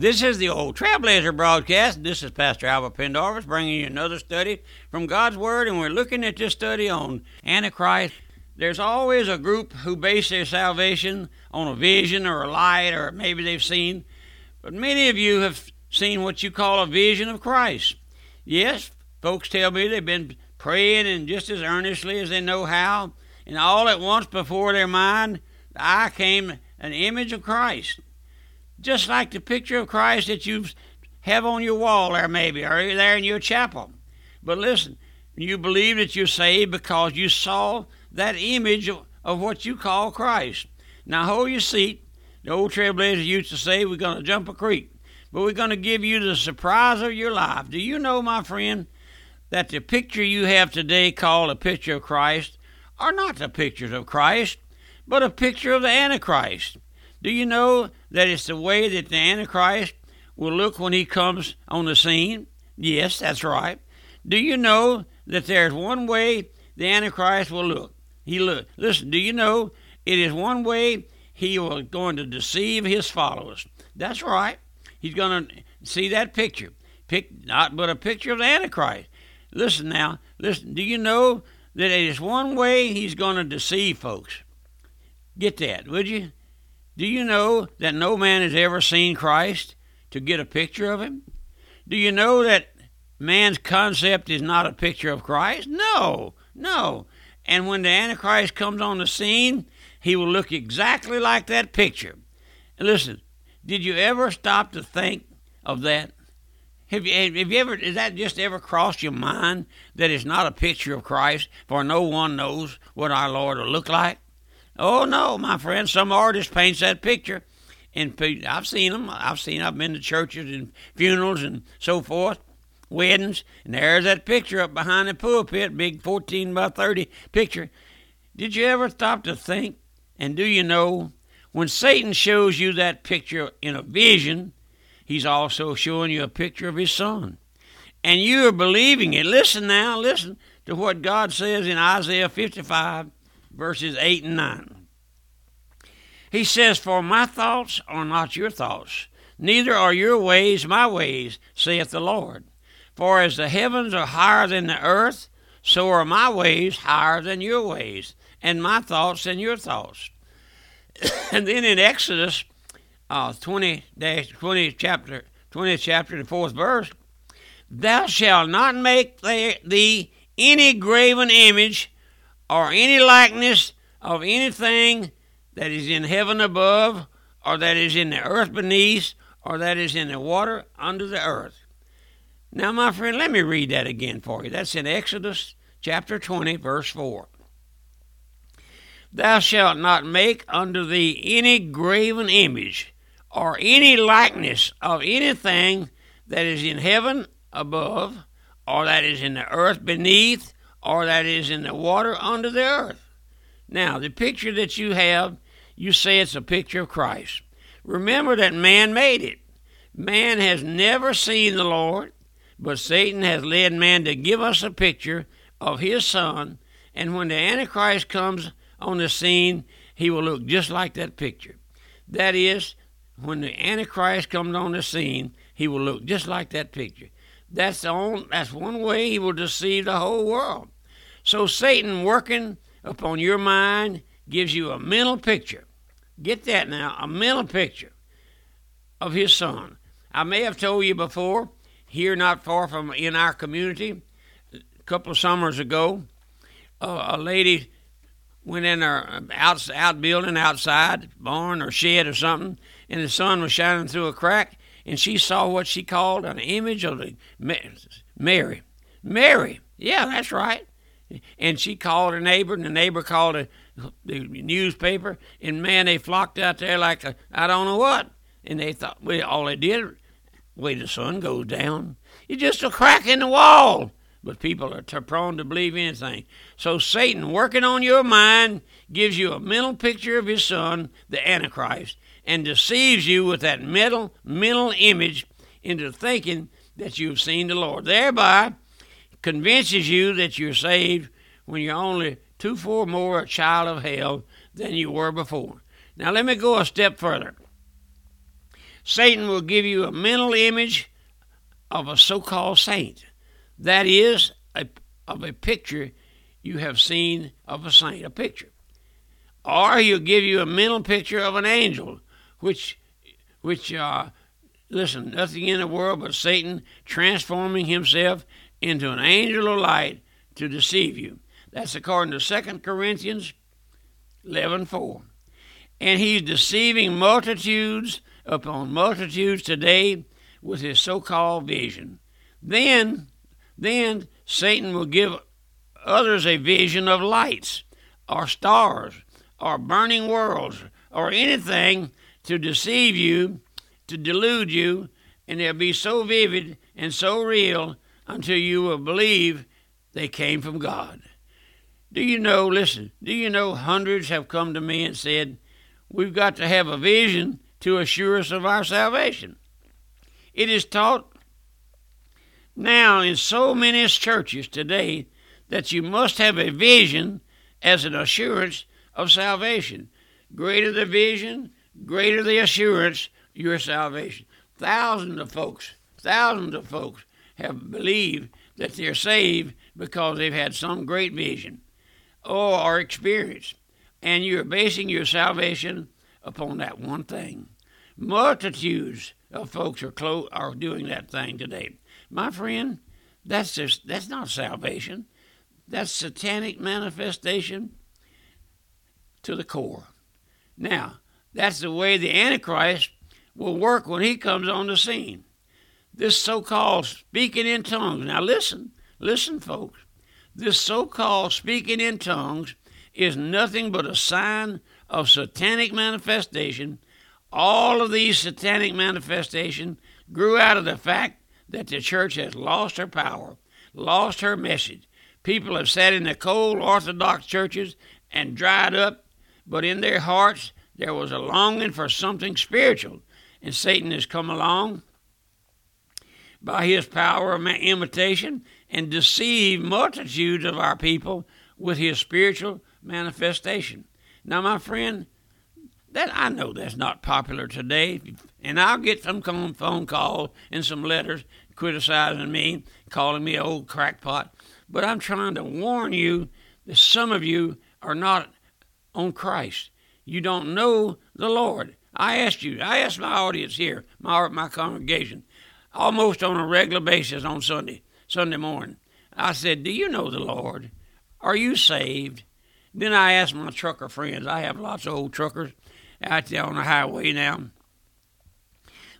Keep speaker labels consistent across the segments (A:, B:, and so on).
A: This is the Old Trailblazer broadcast. This is Pastor Albert Pendarvis bringing you another study from God's Word, and we're looking at this study on Antichrist. There's always a group who base their salvation on a vision or a light, or maybe they've seen. But many of you have seen what you call a vision of Christ. Yes, folks tell me they've been praying and just as earnestly as they know how, and all at once before their mind, eye came an image of Christ. Just like the picture of Christ that you have on your wall there, maybe, or there in your chapel. But listen, you believe that you're saved because you saw that image of, of what you call Christ. Now hold your seat. The old trailblazers used to say, We're going to jump a creek, but we're going to give you the surprise of your life. Do you know, my friend, that the picture you have today called a picture of Christ are not the pictures of Christ, but a picture of the Antichrist? Do you know that it's the way that the Antichrist will look when he comes on the scene? Yes, that's right. Do you know that there's one way the Antichrist will look? He look. Listen, do you know it is one way he will going to deceive his followers? That's right. He's going to see that picture. Pick not but a picture of the Antichrist. Listen now. Listen. Do you know that it is one way he's going to deceive folks? Get that, would you? Do you know that no man has ever seen Christ to get a picture of him? Do you know that man's concept is not a picture of Christ? No, no. And when the Antichrist comes on the scene, he will look exactly like that picture. And listen, did you ever stop to think of that? Have you, have you ever, has that just ever crossed your mind that it's not a picture of Christ, for no one knows what our Lord will look like? Oh no, my friend, some artist paints that picture, and I've seen them. I've seen. I've been to churches and funerals and so forth, weddings, and there's that picture up behind the pulpit, big fourteen by thirty picture. Did you ever stop to think? And do you know when Satan shows you that picture in a vision, he's also showing you a picture of his son, and you are believing it. Listen now, listen to what God says in Isaiah fifty-five verses 8 and 9. He says, For my thoughts are not your thoughts, neither are your ways my ways, saith the Lord. For as the heavens are higher than the earth, so are my ways higher than your ways, and my thoughts than your thoughts. and then in Exodus uh, 20, 20 chapter, 20 chapter, the fourth verse, Thou shalt not make thee any graven image or any likeness of anything that is in heaven above, or that is in the earth beneath, or that is in the water under the earth. Now, my friend, let me read that again for you. That's in Exodus chapter 20, verse 4. Thou shalt not make unto thee any graven image, or any likeness of anything that is in heaven above, or that is in the earth beneath, or that is in the water under the earth. Now, the picture that you have, you say it's a picture of Christ. Remember that man made it. Man has never seen the Lord, but Satan has led man to give us a picture of his son, and when the Antichrist comes on the scene, he will look just like that picture. That is, when the Antichrist comes on the scene, he will look just like that picture. That's the only, that's one way he will deceive the whole world. So Satan working upon your mind gives you a mental picture. Get that now, a mental picture of his son. I may have told you before, here not far from in our community, a couple of summers ago, uh, a lady went in her out, outbuilding outside, barn or shed or something, and the sun was shining through a crack, and she saw what she called an image of the Mary. Mary, yeah, that's right. And she called her neighbor, and the neighbor called a, the newspaper, and man, they flocked out there like I don't know what. And they thought, well, all they did, way the sun goes down, it's just a crack in the wall. But people are t- prone to believe anything. So Satan, working on your mind, gives you a mental picture of his son, the Antichrist, and deceives you with that mental, mental image into thinking that you've seen the Lord. Thereby convinces you that you're saved when you're only two four more a child of hell than you were before. Now let me go a step further. Satan will give you a mental image of a so called saint. That is, a, of a picture you have seen of a saint, a picture. Or he'll give you a mental picture of an angel, which, which uh, listen, nothing in the world but Satan transforming himself into an angel of light to deceive you. That's according to 2 Corinthians 11:4. And he's deceiving multitudes upon multitudes today with his so-called vision. Then then Satan will give others a vision of lights or stars or burning worlds or anything to deceive you, to delude you, and they'll be so vivid and so real until you will believe they came from God. Do you know, listen, do you know hundreds have come to me and said, We've got to have a vision to assure us of our salvation. It is taught now in so many churches today that you must have a vision as an assurance of salvation. Greater the vision, greater the assurance your salvation. Thousands of folks, thousands of folks have believed that they're saved because they've had some great vision or experience. And you're basing your salvation upon that one thing. Multitudes of folks are clo- are doing that thing today. My friend, that's just that's not salvation. That's satanic manifestation to the core. Now, that's the way the Antichrist will work when he comes on the scene. This so called speaking in tongues. Now, listen, listen, folks. This so called speaking in tongues is nothing but a sign of satanic manifestation. All of these satanic manifestations grew out of the fact that the church has lost her power, lost her message. People have sat in the cold Orthodox churches and dried up, but in their hearts there was a longing for something spiritual. And Satan has come along by his power of imitation and deceived multitudes of our people with his spiritual manifestation. Now, my friend, that I know that's not popular today, and I'll get some phone calls and some letters criticizing me, calling me an old crackpot. But I'm trying to warn you that some of you are not on Christ. You don't know the Lord. I asked you, I asked my audience here, my my congregation, almost on a regular basis on Sunday, Sunday morning. I said, Do you know the Lord? Are you saved? Then I asked my trucker friends. I have lots of old truckers out there on the highway now.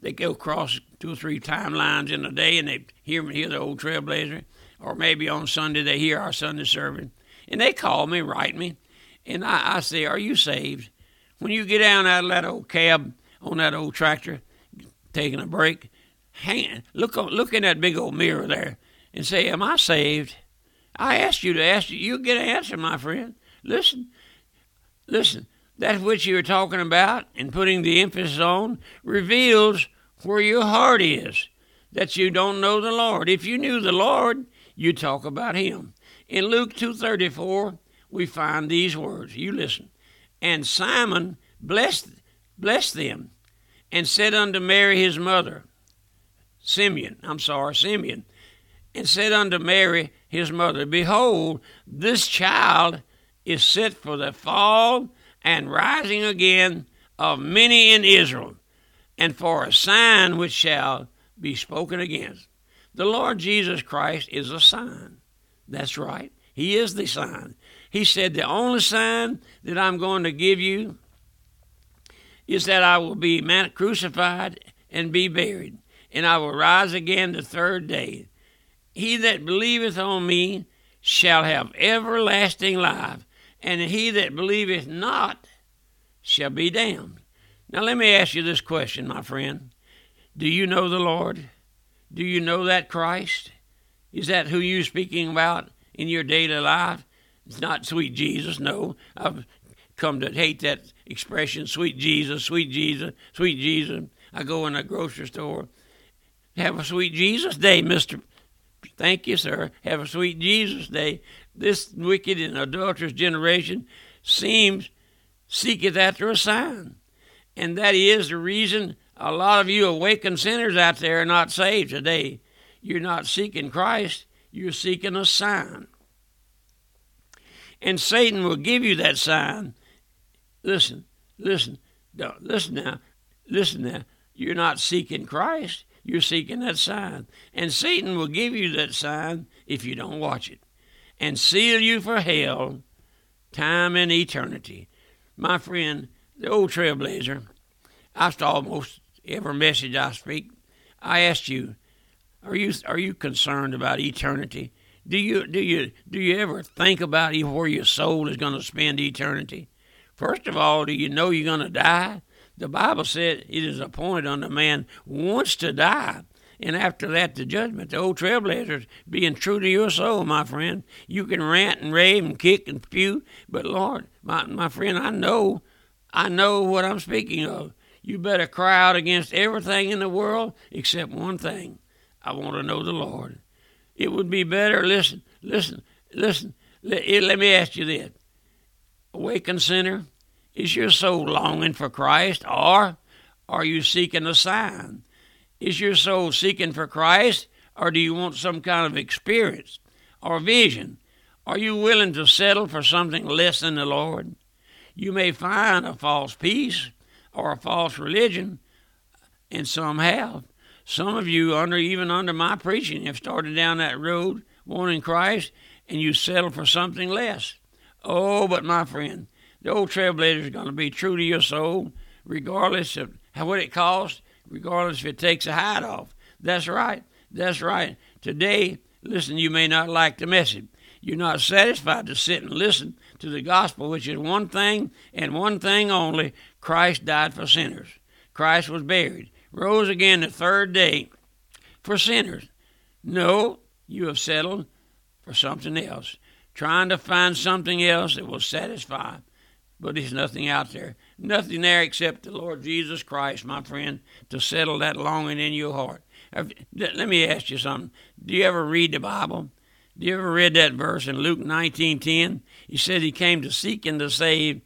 A: They go across two or three timelines in a day and they hear hear the old trailblazer. Or maybe on Sunday they hear our Sunday service. And they call me, write me. And I, I say, Are you saved? When you get down out of that old cab on that old tractor, taking a break, hang, look, look in that big old mirror there and say, Am I saved? I asked you to ask you. You get an answer, my friend. Listen, listen. That which you're talking about and putting the emphasis on reveals where your heart is. That you don't know the Lord. If you knew the Lord, you talk about Him. In Luke two thirty four, we find these words. You listen. And Simon blessed blessed them, and said unto Mary his mother, Simeon, I'm sorry, Simeon, and said unto Mary his mother, Behold, this child is set for the fall and rising again of many in Israel, and for a sign which shall be spoken against. The Lord Jesus Christ is a sign. That's right. He is the sign. He said, The only sign that I'm going to give you is that I will be crucified and be buried, and I will rise again the third day. He that believeth on me shall have everlasting life, and he that believeth not shall be damned. Now, let me ask you this question, my friend. Do you know the Lord? Do you know that Christ? Is that who you're speaking about in your daily life? It's not sweet Jesus, no. I've come to hate that expression, sweet Jesus, sweet Jesus, sweet Jesus. I go in a grocery store. Have a sweet Jesus day, Mr. Thank you, sir. Have a sweet Jesus day. This wicked and adulterous generation seems seeketh after a sign. And that is the reason A lot of you awakened sinners out there are not saved today. You're not seeking Christ, you're seeking a sign. And Satan will give you that sign. Listen, listen, listen now, listen now. You're not seeking Christ, you're seeking that sign. And Satan will give you that sign if you don't watch it and seal you for hell, time and eternity. My friend, the old trailblazer, after almost every message I speak, I asked you, are you are you concerned about eternity? Do you do you do you ever think about where your soul is going to spend eternity? First of all, do you know you're going to die? The Bible said it is appointed unto man once to die, and after that the judgment. The old trailblazers being true to your soul, my friend. You can rant and rave and kick and spew, but Lord, my my friend, I know, I know what I'm speaking of. You better cry out against everything in the world except one thing. I want to know the Lord. It would be better. Listen, listen, listen. Let, eh, let me ask you this: Awakened sinner, is your soul longing for Christ, or are you seeking a sign? Is your soul seeking for Christ, or do you want some kind of experience or vision? Are you willing to settle for something less than the Lord? You may find a false peace or a false religion, and some have. Some of you, under even under my preaching, have started down that road wanting Christ, and you settle for something less. Oh, but my friend, the old trailblazer is going to be true to your soul, regardless of what it costs, regardless if it takes a hide off. That's right. That's right. Today, listen, you may not like the message. You're not satisfied to sit and listen to the gospel, which is one thing and one thing only Christ died for sinners. Christ was buried, rose again the third day for sinners. No, you have settled for something else, trying to find something else that will satisfy but there's nothing out there. Nothing there except the Lord Jesus Christ, my friend, to settle that longing in your heart. Let me ask you something. Do you ever read the Bible? Do you ever read that verse in Luke 19:10? He said he came to seek and to save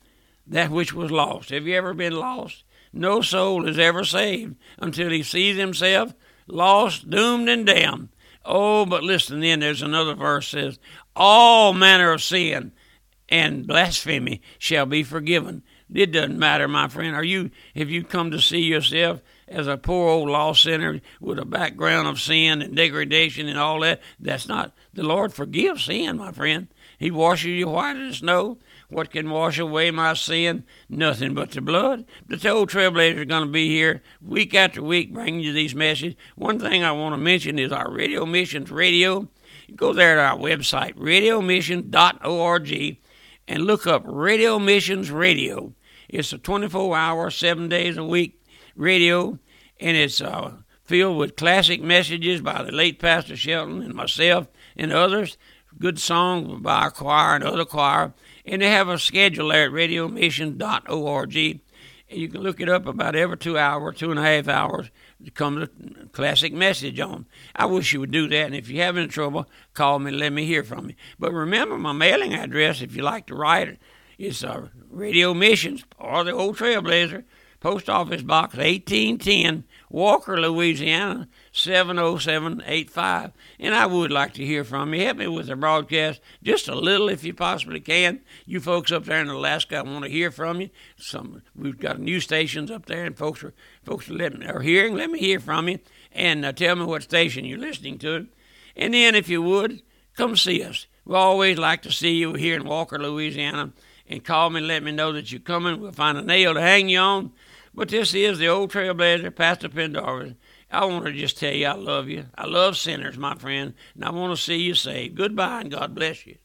A: that which was lost. Have you ever been lost? No soul is ever saved until he sees himself lost, doomed, and damned. Oh, but listen, then there's another verse says, all manner of sin and blasphemy shall be forgiven. It doesn't matter, my friend. Are you have you come to see yourself as a poor old lost sinner with a background of sin and degradation and all that? That's not the Lord forgives sin, my friend. He washes you white as snow. What can wash away my sin? Nothing but the blood. The old trailblazer is going to be here week after week bringing you these messages. One thing I want to mention is our radio missions radio. Go there to our website, radiomission.org and look up Radio Missions Radio. It's a 24 hour, seven days a week radio, and it's uh, filled with classic messages by the late Pastor Shelton and myself and others. Good songs by our choir and other choir. And they have a schedule there at radiomission.org. And you can look it up about every two hours, two and a half hours comes a classic message on. I wish you would do that. And if you're having trouble, call me. And let me hear from you. But remember my mailing address if you like to write it. It's uh, Radio Missions or the Old Trailblazer, Post Office Box 1810, Walker, Louisiana 70785. And I would like to hear from you. Help me with the broadcast just a little if you possibly can. You folks up there in Alaska, I want to hear from you. Some we've got new stations up there, and folks are folks are, letting, are hearing. Let me hear from you, and uh, tell me what station you're listening to. And then, if you would, come see us. We always like to see you here in Walker, Louisiana, and call me and let me know that you're coming. We'll find a nail to hang you on. But this is the old trailblazer, Pastor Pendarvis. I want to just tell you I love you. I love sinners, my friend, and I want to see you saved. Goodbye, and God bless you.